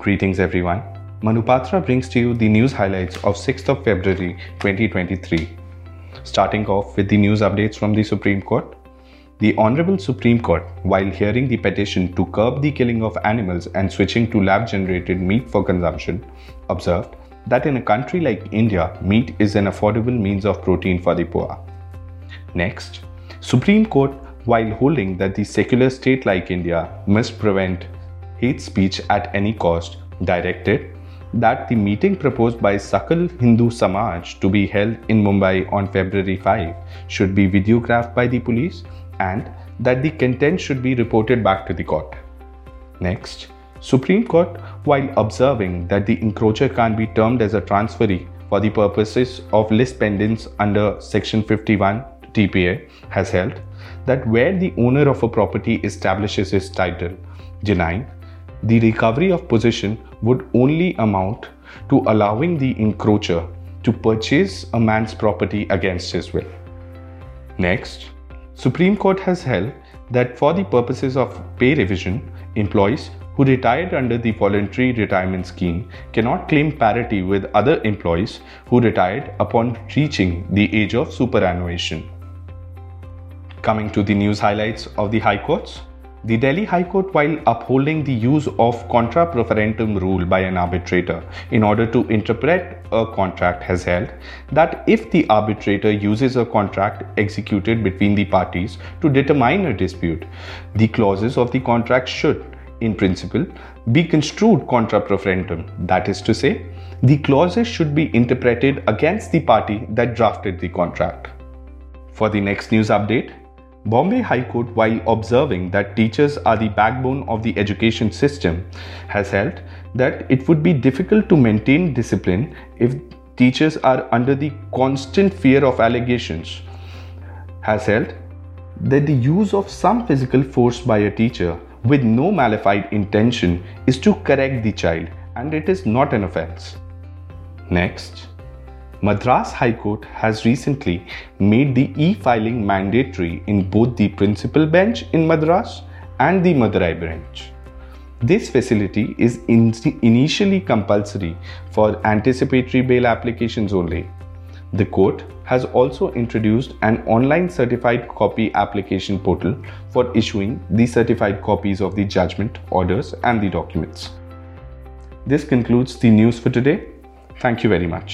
Greetings everyone. Manupatra brings to you the news highlights of 6th of February 2023. Starting off with the news updates from the Supreme Court. The Honorable Supreme Court, while hearing the petition to curb the killing of animals and switching to lab generated meat for consumption, observed that in a country like India, meat is an affordable means of protein for the poor. Next, Supreme Court, while holding that the secular state like India must prevent hate speech at any cost, directed that the meeting proposed by Sakal Hindu Samaj to be held in Mumbai on February 5 should be videographed by the police and that the content should be reported back to the court. Next, Supreme Court, while observing that the encroacher can't be termed as a transferee for the purposes of lis pendens under Section 51 TPA, has held that where the owner of a property establishes his title, denying the recovery of possession would only amount to allowing the encroacher to purchase a man's property against his will. Next, Supreme Court has held that for the purposes of pay revision, employees who retired under the voluntary retirement scheme cannot claim parity with other employees who retired upon reaching the age of superannuation. Coming to the news highlights of the High Courts. The Delhi High Court, while upholding the use of contra proferentem rule by an arbitrator in order to interpret a contract, has held that if the arbitrator uses a contract executed between the parties to determine a dispute, the clauses of the contract should, in principle, be construed contra proferentem. That is to say, the clauses should be interpreted against the party that drafted the contract. For the next news update, Bombay High Court, while observing that teachers are the backbone of the education system, has held that it would be difficult to maintain discipline if teachers are under the constant fear of allegations. Has held that the use of some physical force by a teacher with no mala fide intention is to correct the child and it is not an offense. Next, Madras High Court has recently made the e-filing mandatory in both the principal bench in Madras and the Madurai bench. This facility is in initially compulsory for anticipatory bail applications only. The court has also introduced an online certified copy application portal for issuing the certified copies of the judgment, orders, and the documents. This concludes the news for today. Thank you very much.